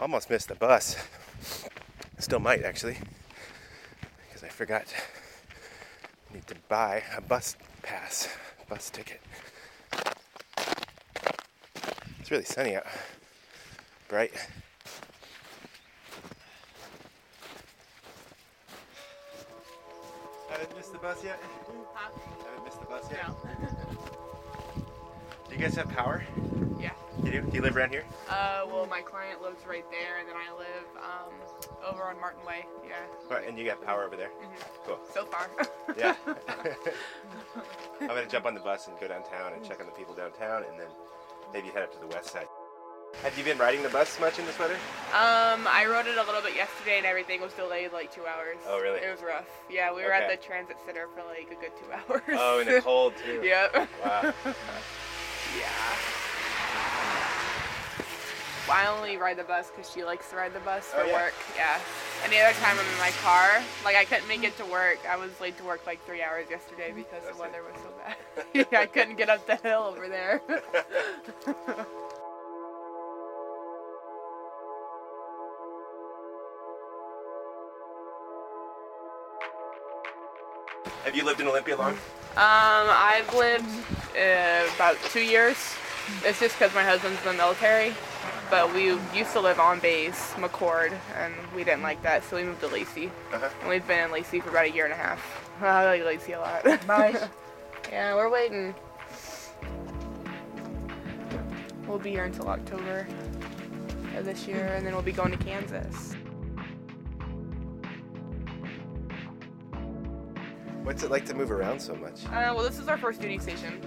Almost missed the bus. Still might actually, because I forgot. I need to buy a bus pass, bus ticket. It's really sunny out, bright. Haven't missed the bus yet? Huh? Haven't missed the bus yet? No. Do you guys have power? You do? Do you live around here? Uh, well, my client lives right there, and then I live um, over on Martin Way. Yeah. Right, and you got power over there? Mhm. Cool. So far. Yeah. I'm gonna jump on the bus and go downtown and check on the people downtown, and then maybe head up to the west side. Have you been riding the bus much in this weather? um, I rode it a little bit yesterday, and everything was delayed like two hours. Oh, really? It was rough. Yeah, we were at the transit center for like a good two hours. Oh, in the cold too. yep. Wow. Yeah. I only ride the bus because she likes to ride the bus for Oh, yeah. work. Yeah. Any other time I'm in my car, like I couldn't make it to work. I was late to work like three hours yesterday because That's the it. weather was so bad. yeah, I couldn't get up the hill over there. Have you lived in Olympia long? Um, I've lived uh, about two years. It's just because my husband's in the military. But we used to live on base, McChord, and we didn't like that, so we moved to Lacey. Uh-huh. And we've been in Lacey for about a year and a half. I like Lacey a lot. Nice. yeah, we're waiting. We'll be here until October of this year, and then we'll be going to Kansas. What's it like to move around so much? Uh, well, this is our first duty station.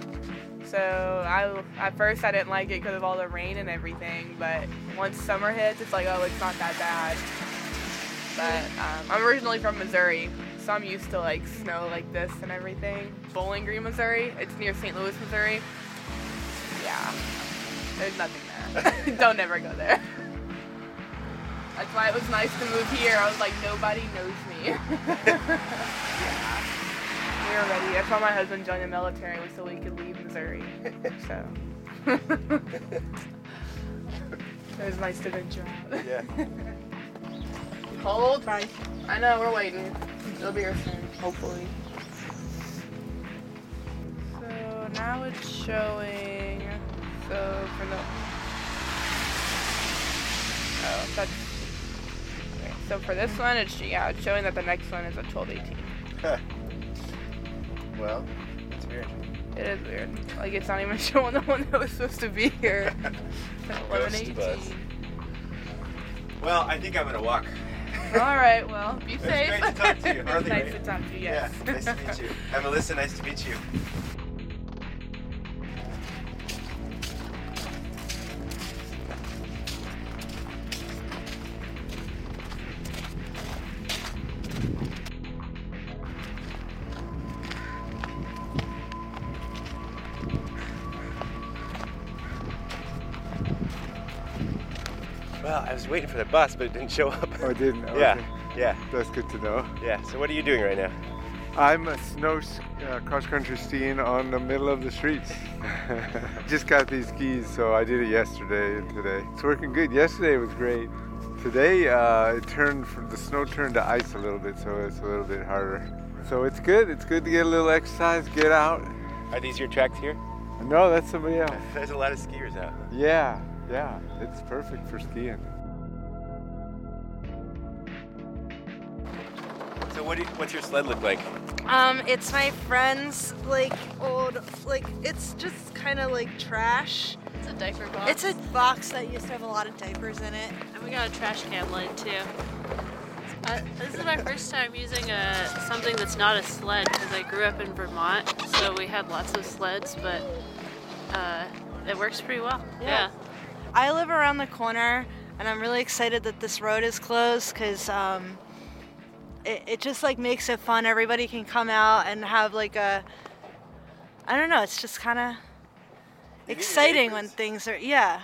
So I, at first I didn't like it because of all the rain and everything, but once summer hits, it's like, oh, it's not that bad. But um, I'm originally from Missouri, so I'm used to like snow like this and everything. Bowling Green, Missouri. It's near St. Louis, Missouri. Yeah, there's nothing there. Don't ever go there. That's why it was nice to move here. I was like, nobody knows me. yeah. We were ready. That's why my husband joined the military was so we could leave Missouri. So it was nice to venture out. Yeah. Cold? Right. I know, we're waiting. It'll be here soon, hopefully. So now it's showing. So for the. Oh, that's. Okay, so for this one, it's yeah, it's showing that the next one is a 12:18. Huh. Well, that's weird. It is weird. Like it's not even showing the one that was supposed to be here. Ghost bus. 11:18. Well, I think I'm gonna walk. All right. Well, be It's safe. great to talk to you, nice to talk to you. Yes. Yeah, nice to meet you. I'm Melissa, nice to meet you. Well, I was waiting for the bus, but it didn't show up. Oh, it didn't? Yeah, Okay. yeah, That's good to know. yeah. So what are you doing right now? I'm a snow uh, cross country skiing on the middle of the streets. Just got these skis, so I did it yesterday and today. It's working good. Yesterday was great. Today uh, it turned from the snow turned to ice a little bit, so it's a little bit harder. So it's good. It's good to get a little exercise, get out. Are these your tracks here? No, that's somebody else. There's a lot of skiers out. Yeah, yeah. It's perfect for skiing. So what do you, what's your sled look like? Um, it's my friend's like old like it's just kind of like trash. It's a diaper box. It's a box that used to have a lot of diapers in it. and we got a trash can lid too. Uh, this is my first time using a something that's not a sled because I grew up in Vermont, so we had lots of sleds, but uh, it works pretty well. Yeah. I live around the corner, and I'm really excited that this road is closed because um, it, it just like makes it fun. Everybody can come out and have like a, I don't know. It's just kind of exciting when things are yeah,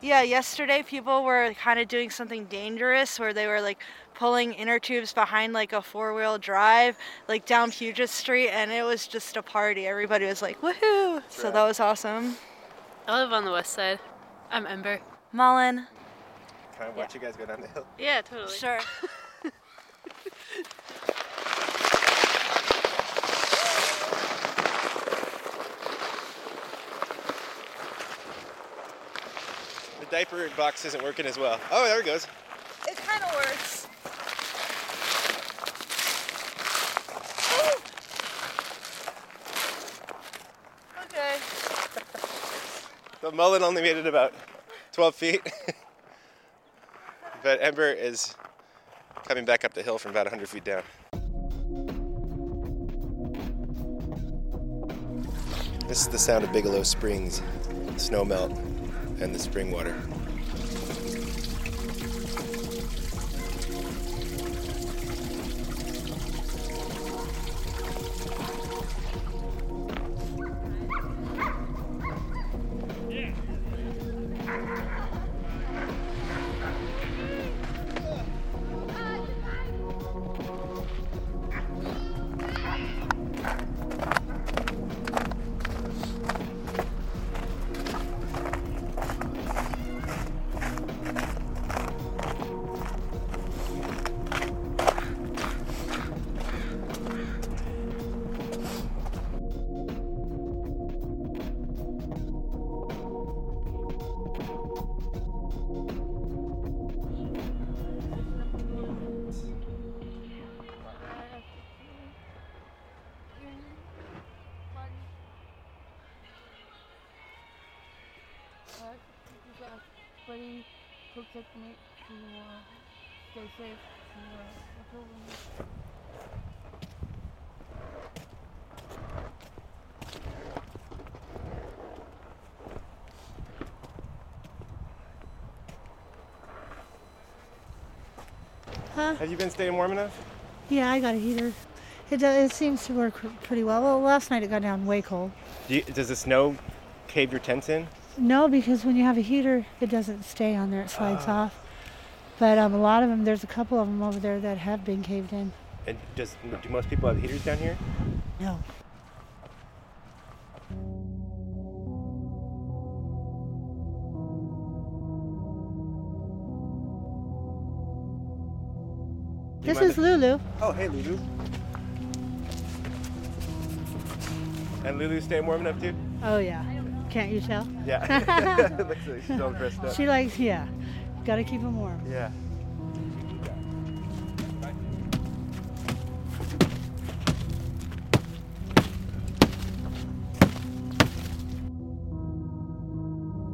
yeah. Yesterday people were kind of doing something dangerous where they were like pulling inner tubes behind like a four-wheel drive like down Puget Street, and it was just a party. Everybody was like woohoo! So right. that was awesome. I live on the west side. I'm Ember. Mullen. Can I watch you guys go down the hill? Yeah, totally. Sure. The diaper box isn't working as well. Oh, there it goes. It kind of works. Okay. The mullet only made it about 12 feet. but Ember is coming back up the hill from about 100 feet down. This is the sound of Bigelow Springs, snow melt, and the spring water. Me to uh, stay safe. To, uh. Huh? Have you been staying warm enough? Yeah, I got a heater. It, it seems to work pretty well. Well, last night it got down way cold. Do you, does the snow cave your tents in? No, because when you have a heater, it doesn't stay on there; it slides off. But um, a lot of them, there's a couple of them over there that have been caved in. And does do most people have heaters down here? No. You This is Lulu. Oh, hey, Lulu. And Lulu's staying warm enough too? Oh yeah. Can't you tell? Yeah. Looks like she's all dressed up. She likes yeah. Got to keep them warm. Yeah.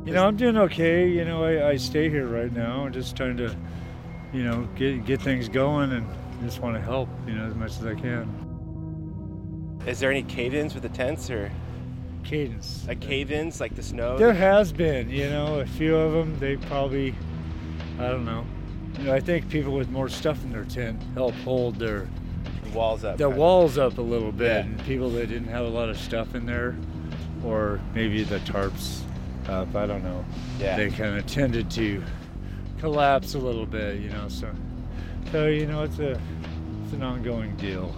You know, I'm doing okay. You know, I, I stay here right now. I'm just trying to, you know, get get things going and just want to help, you know, as much as I can. Is there any cave-ins with the tents or Cadence. like cave-ins like the snow? There has been, you know, a few of them. They probably, I don't know. You know, I think people with more stuff in their tent help hold their walls up. of. walls up a little bit. Yeah. And people that didn't have a lot of stuff in there, or maybe the tarps up. I don't know. Yeah. They kind of tended to collapse a little bit, you know. So, so you know, it's a it's an ongoing deal.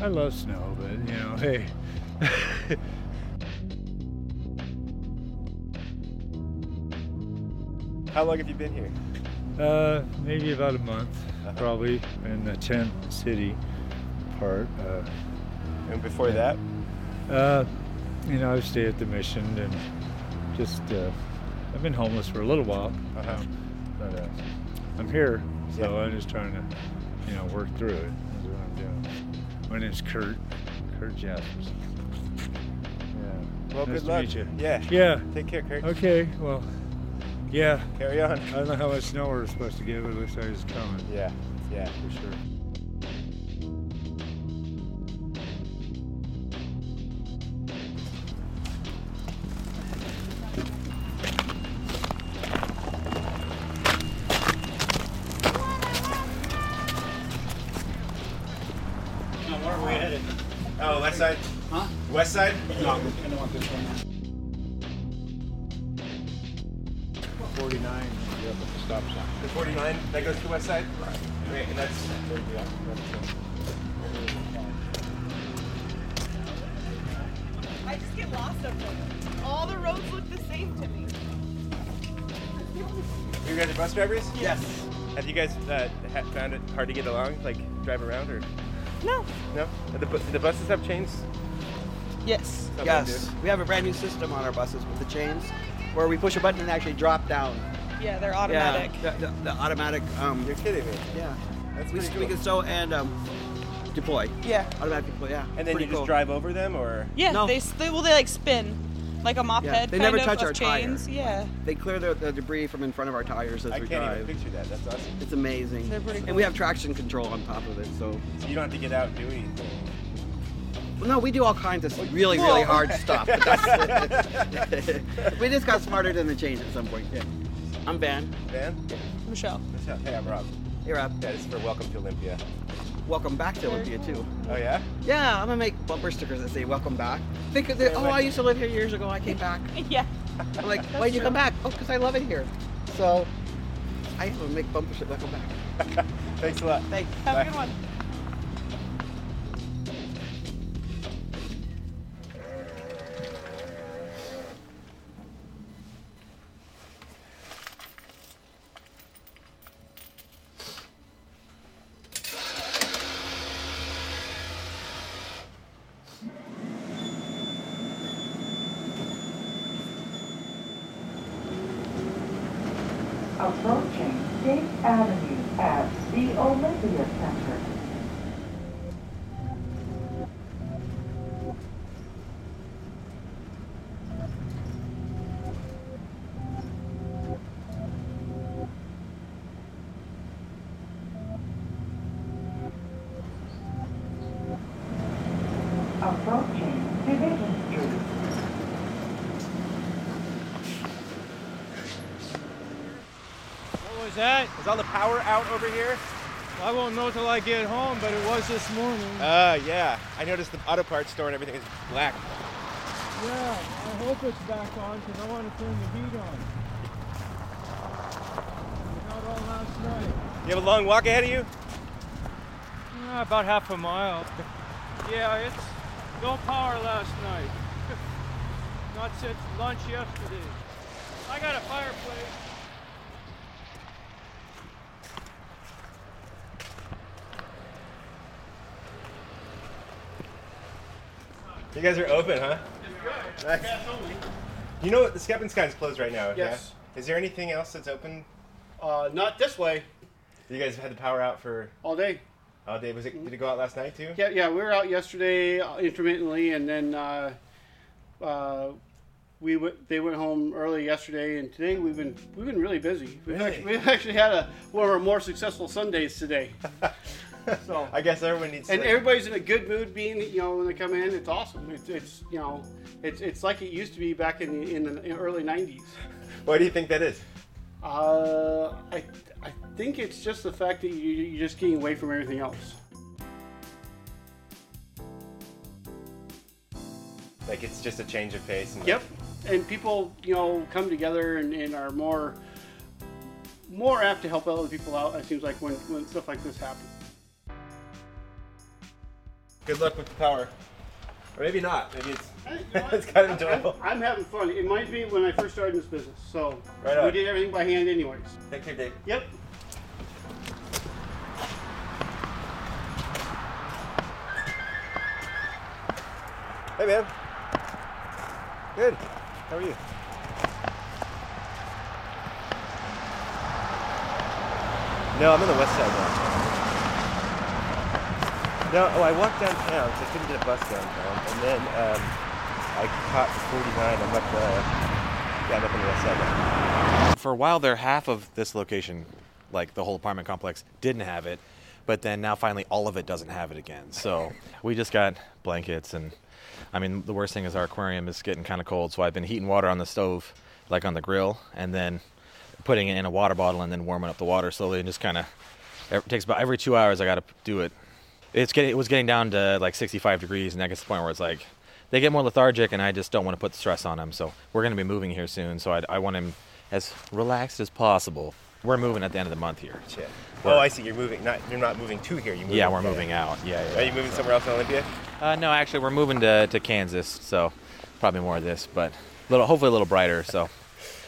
I love snow, but you know, hey. How long have you been here? Uh, maybe about a month, Uh-huh. probably in the tent city part. Uh, And before that? uh, you know, I stay at the mission and just uh, I've been homeless for a little while, Uh-huh. but uh, I'm here, so Yeah. I'm just trying to, you know, work through it. That's what I'm doing. My name's Kurt, Kurt Jaspers. Yeah. Well, nice good to luck. meet you. Yeah. Yeah. Take care, Kurt. Okay. Well. Yeah. Carry on. I don't know how much snow we're supposed to get, but it looks like it's coming. Yeah. Yeah. For sure. Oh, west side? Huh? West side? No, I'm gonna want this one. Stop sign. The 49, that goes to the west side? Right. Great, and that's... I just get lost up there. All the roads look the same to me. You guys are bus drivers? Yes. Have you guys uh, found it hard to get along, like drive around, or No. no? The, bu- the buses have chains? Yes. Some yes. We have a brand new system on our buses with the chains, where we push a button and actually drop down. Yeah, they're automatic. Yeah, the, the, the automatic. Um, You're kidding me. yeah. That's we, pretty we can stow and um, deploy. Yeah. Automatic deploy. Yeah. And then Pretty you just cool. drive over them, or Yeah, No. they, s- they well they like spin like a moped Yeah, they kind never of, touch of our tire. chains. Yeah. They clear the, the debris from in front of our tires as I we can't drive. even picture that. That's awesome. It's amazing. They're pretty And cool. we have traction control on top of it, so. So you don't have to get out and do anything. Well, no, we do all kinds of really, really hard stuff. but that's- we just got smarter than the change at some point. Yeah. I'm Van. Van? Michelle. Michelle. Hey, I'm Rob. Hey, Rob. Yeah, this is for Welcome to Olympia. Welcome back to Olympia, too. Oh yeah? Yeah, I'm gonna make bumper stickers that say "Welcome back." Think of the, oh, I used to live here years ago. I came back. Yeah. I'm like, why'd you come back? Oh, because I love it here. So I will make bumper stickers. That welcome back. Thanks a lot. Thanks. Have Bye. a good one. All the power out over here? I won't know till I get home, but it was this morning. Uh, yeah. I noticed the auto parts store and everything is black. Yeah, I hope it's back on because I want to turn the heat on. Not all last night. You have a long walk ahead of you? Yeah, about half a mile. Yeah, it's no power last night. Not since lunch yesterday. I got a fireplace. You guys are open, huh? Nice. You know what? The Skeppenskein's closed right now. Yes. Yeah? Is there anything else that's open? Uh, not this way. You guys had the power out for All day. all day. Was it? Did it go out last night too? Yeah, yeah. We were out yesterday uh, intermittently, and then uh, uh, we went. They went home early yesterday, and today we've been we've been really busy. We've, Really? actually, we've actually had a one of our more successful Sundays today. so I guess everyone needs. To. And to, everybody's in a good mood. Being you know when they come in, it's awesome. It's, it's you know it's it's like it used to be back in the in the in early '90s. Why do you think that is? Uh, I I think it's just the fact that you you're just getting away from everything else. Like it's just a change of pace. And Yep. And people, you know, come together and, and are more more apt to help other people out. It seems like when, when stuff like this happens. Good luck with the power. Or maybe not. Maybe it's it's kind of enjoyable. I'm, I'm having fun. It reminds me when I first started this business. So Right on. we did everything by hand, anyways. Take care, Dave. Yep. Hey, man. Good. How are you? No, I'm on the west side now. No, oh, I walked downtown because I couldn't get a bus downtown, and then um, I caught 49. I'm up, uh, yeah, I'm up on the west side. For a while there, half of this location, like the whole apartment complex, didn't have it, but then now finally all of it doesn't have it again. So we just got blankets, and I mean the worst thing is our aquarium is getting kind of cold, so I've been heating water on the stove, like on the grill, and then putting it in a water bottle and then warming up the water slowly, and just kind of it takes about every two hours I got to do it. It's getting it was getting down to like 65 degrees, and that gets to the point where it's like they get more lethargic, and I just don't want to put the stress on them. So we're going to be moving here soon, so I, I want him as relaxed as possible. We're moving at the end of the month here. Oh, I see. You're moving. Not you're not moving to here. You're moving, Yeah, we're moving out. Yeah, yeah. Are you moving somewhere else in Olympia? Uh, no, actually, we're moving to, to Kansas, so probably more of this, but little, hopefully a little brighter. So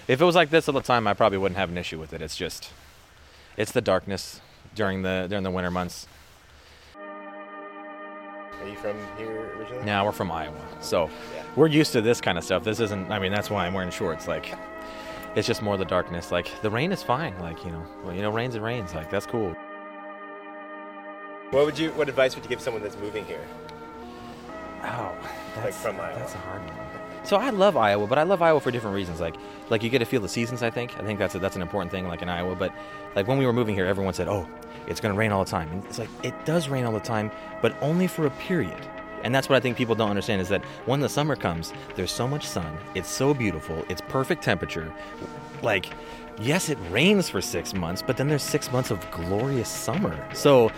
If it was like this all the time, I probably wouldn't have an issue with it. It's just, it's the darkness during the during the winter months. Are you from here originally? Now we're from Iowa, so Yeah. we're used to this kind of stuff. This isn't. I mean, that's why I'm wearing shorts. Like, it's just more the darkness. Like the rain is fine. Like you know, well, you know, rains and rains. Like that's cool. What would you? What advice would you give someone that's moving here? Oh, like from Iowa. That's a hard one. So I love Iowa, but I love Iowa for different reasons. Like, like you get to feel the seasons. I think. I think that's a, that's an important thing. Like in Iowa, but like when we were moving here, everyone said, "Oh, it's going to rain all the time." And it's like it does rain all the time, but only for a period. And that's what I think people don't understand is that when the summer comes, there's so much sun. It's so beautiful. It's perfect temperature. Like, yes, it rains for six months, but then there's six months of glorious summer. So,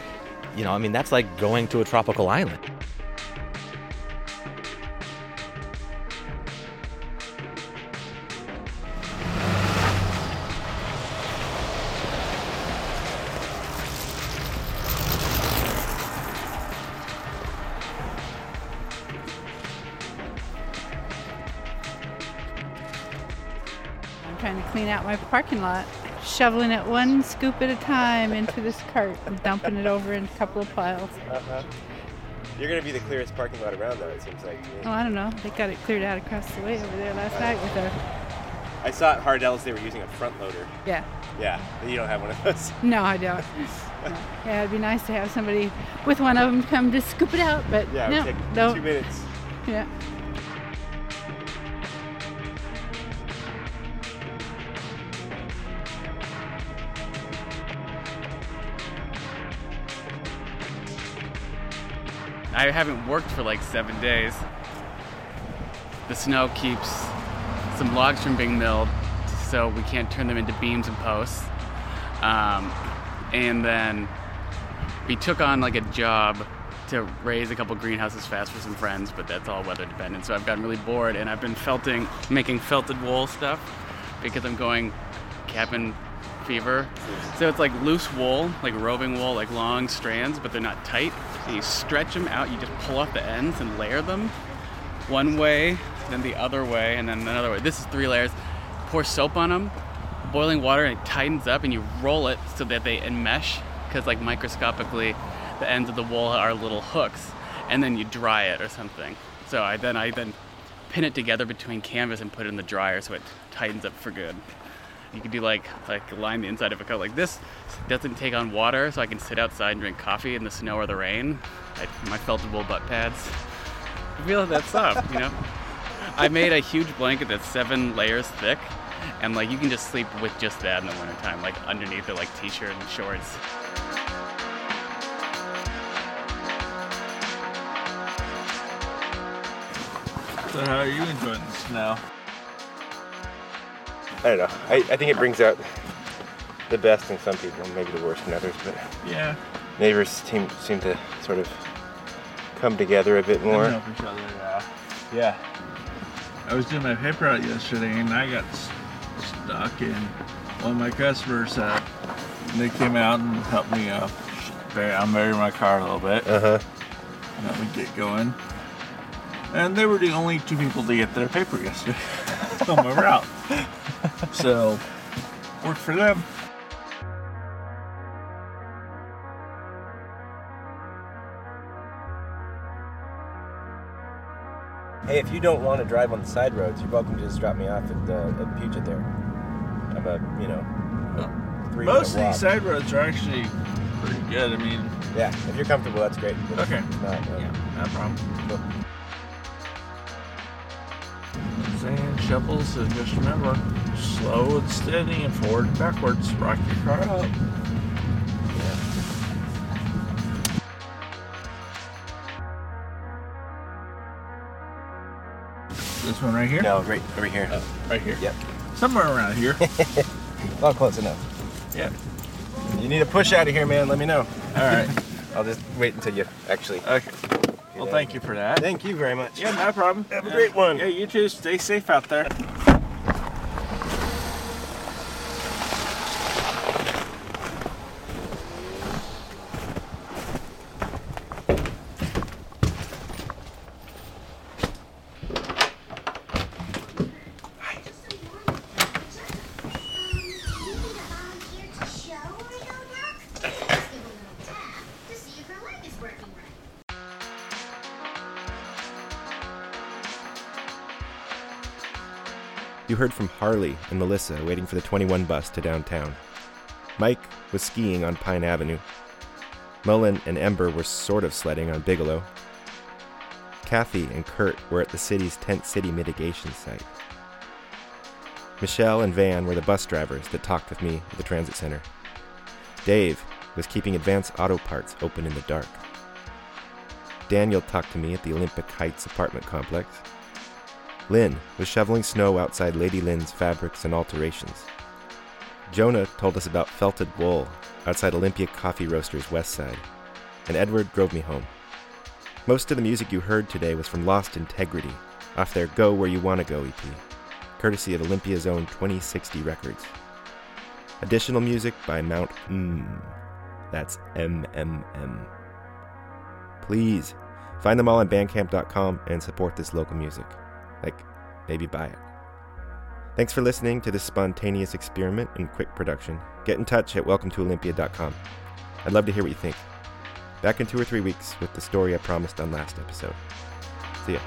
you know, I mean, that's like going to a tropical island. Parking lot, shoveling it one scoop at a time into this cart and dumping it over in a couple of piles. Uh-huh. You're gonna be the clearest parking lot around, though. It seems like. to. Oh, I don't know. They got it cleared out across the way over there last night with a. I saw at Hardel's they were using a front loader. Yeah. Yeah, you don't have one of those. No, I don't. No. Yeah, it'd be nice to have somebody with one of them come to scoop it out, but Yeah, it no, take no. two minutes. Yeah. I haven't worked for like seven days. The snow keeps some logs from being milled, so we can't turn them into beams and posts. Um, and then we took on like a job to raise a couple greenhouses fast for some friends, but that's all weather dependent. So I've gotten really bored, and I've been felting, making felted wool stuff because I'm going cabin fever. So it's like loose wool, like roving wool, like long strands, but they're not tight. And you stretch them out, you just pull off the ends and layer them one way, then the other way, and then another way. This is three layers. Pour soap on them, boiling water, and it tightens up, and you roll it so that they enmesh, because like microscopically, the ends of the wool are little hooks, and then you dry it or something. So I then I then pin it together between canvas and put it in the dryer so it tightens up for good. You could do like like line the inside of a coat like this. Doesn't take on water, so I can sit outside and drink coffee in the snow or the rain. I, my wool butt pads. I feel like that's soft, you know. I made a huge blanket that's seven layers thick, and like you can just sleep with just that in the wintertime, like underneath it, like t-shirt and shorts. So how are you enjoying the snow? I don't know. I, I think it brings out the best in some people, maybe the worst in others. But Yeah. neighbors seem seem to sort of come together a bit more. help each other, yeah. Yeah. I was doing my paper out yesterday and I got stuck in one of my customers uh, they came out and helped me uh, unbury my car a little bit. Uh-huh. Let me get going. And they were the only two people to get their paper yesterday on my route. so worked for them. Hey, if you don't want to drive on the side roads, you're welcome to just drop me off at, uh, at Puget there. I'm a, you know, a three Most of these side roads are actually pretty good. I mean, Yeah, if you're comfortable, that's great. But if Okay. Not, uh, Yeah, no problem. Cool. Sand shovels, and just remember, slow and steady and forward and backwards. Rock your car up. This one right here? No, right over here. Oh, right here. Yep. Somewhere around here. well, close enough. Yeah. You need a push out of here, man. Let me know. All right. I'll just wait until you actually. Okay. Well, thank you for that. Thank you very much. Yeah, no problem. Have a great one. Yeah, you too. Stay safe out there. You heard from Harley and Melissa waiting for the 21 bus to downtown. Mike was skiing on Pine Avenue. Mullen and Ember were sort of sledding on Bigelow. Kathy and Kurt were at the city's tent city mitigation site. Michelle and Van were the bus drivers that talked with me at the transit center. Dave was keeping Advance Auto Parts open in the dark. Daniel talked to me at the Olympic Heights apartment complex. Lynn was shoveling snow outside Lady Lynn's Fabrics and Alterations. Jonah told us about felted wool outside Olympia Coffee Roasters West Side, and Edward drove me home. Most of the music you heard today was from Lost Integrity, off their Go Where You Wanna Go EP, courtesy of Olympia's own 2060 Records. Additional music by Mount Mmm. That's MMM. Please find them all on bandcamp.com and support this local music. Like, maybe buy it. Thanks for listening to this spontaneous experiment in quick production. Get in touch at welcometoolympia.com. I'd love to hear what you think. Back in two or three weeks with the story I promised on last episode. See ya.